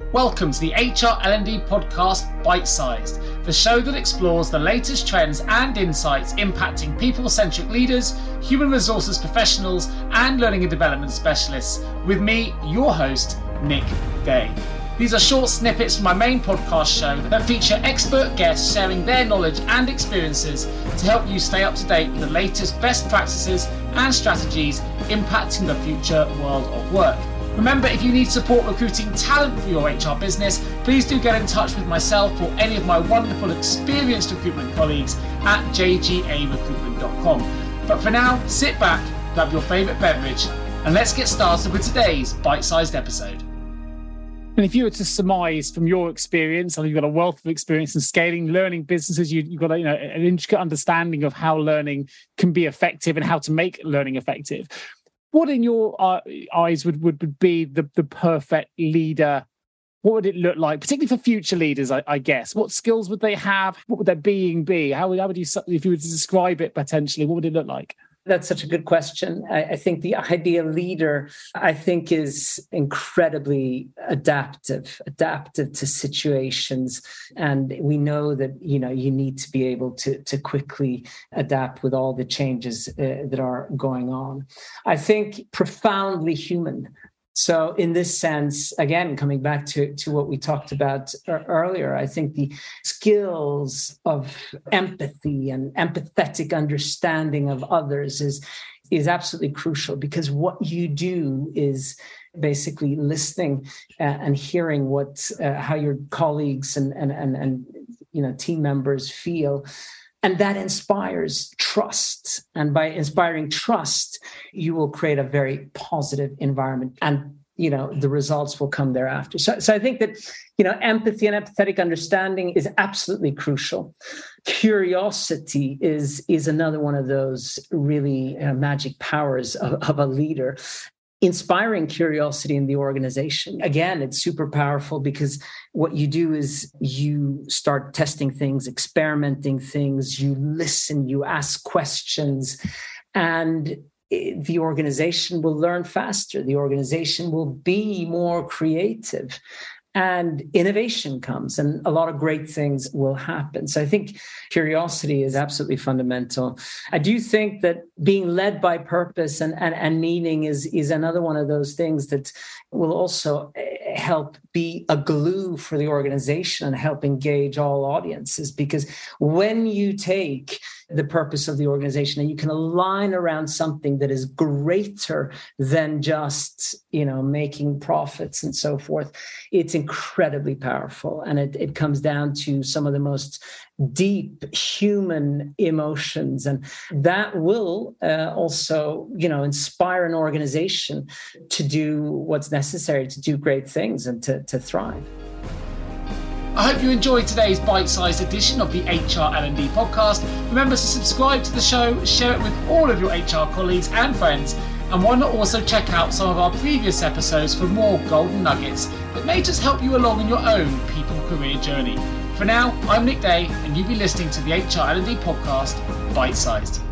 Welcome to the HR L&D podcast Bite Sized, the show that explores the latest trends and insights impacting people-centric leaders, human resources professionals, and learning and development specialists. With me, your host, Nick Day. These are short snippets from my main podcast show that feature expert guests sharing their knowledge and experiences to help you stay up to date with the latest best practices and strategies impacting the future world of work. Remember, if you need support recruiting talent for your HR business, please do get in touch with myself or any of my wonderful experienced recruitment colleagues at jgarecruitment.com. But for now, sit back, grab your favourite beverage, and let's get started with today's bite sized episode. And if you were to surmise from your experience, I you've got a wealth of experience in scaling, learning businesses. You, have got a, you know, an intricate understanding of how learning can be effective and how to make learning effective what in your uh, eyes would, would be the, the perfect leader? What would it look like particularly for future leaders I, I, guess? What skills would they have? What would their being be? How would, how would you if you were to describe it potentially what would it look like that's such a good question. I, I, think the ideal leader, I think, is incredibly adaptive, adaptive to situations. And we know that, you know, you need to be able to, to quickly adapt with all the changes uh, that are going on. I think profoundly human. So, in this sense, again, coming back to, to what we talked about earlier, I think the skills of empathy and empathetic understanding of others is, is absolutely crucial because what you do is basically listening uh, and hearing what uh, how your colleagues and, and and and you know team members feel and that inspires trust. And by inspiring trust, you will create a very positive environment. And you know the results will come thereafter so, so i think that you know empathy and empathetic understanding is absolutely crucial curiosity is is another one of those really uh, magic powers of, of a leader inspiring curiosity in the organization. Again, it's super powerful because what you do is you start testing things, experimenting things, you listen, you ask questions, and the organization will learn faster, the organization will be more creative and innovation comes and a lot of great things will happen. So i think curiosity is absolutely fundamental. I do think that being led by purpose and, and, and meaning is is another one of those things that will also help be a glue for the organization and help engage all audiences because when you take the purpose of the organization and you can align around something that is greater than just you know making profits and so forth it's incredibly powerful. And it, it comes down to some of the most deep human emotions and that will uh, also you know inspire an organization to do what's necessary to do great things and to, to thrive I hope you enjoyed today's bite-sized edition of the HR L&D podcast. Remember to subscribe to the show, share it with all of your HR colleagues and friends, and why not also check out some of our previous episodes for more golden nuggets that may just help you along in your own people career journey. For now, I'm Nick Day, and you've been listening to the HR L&D podcast, Bite Sized.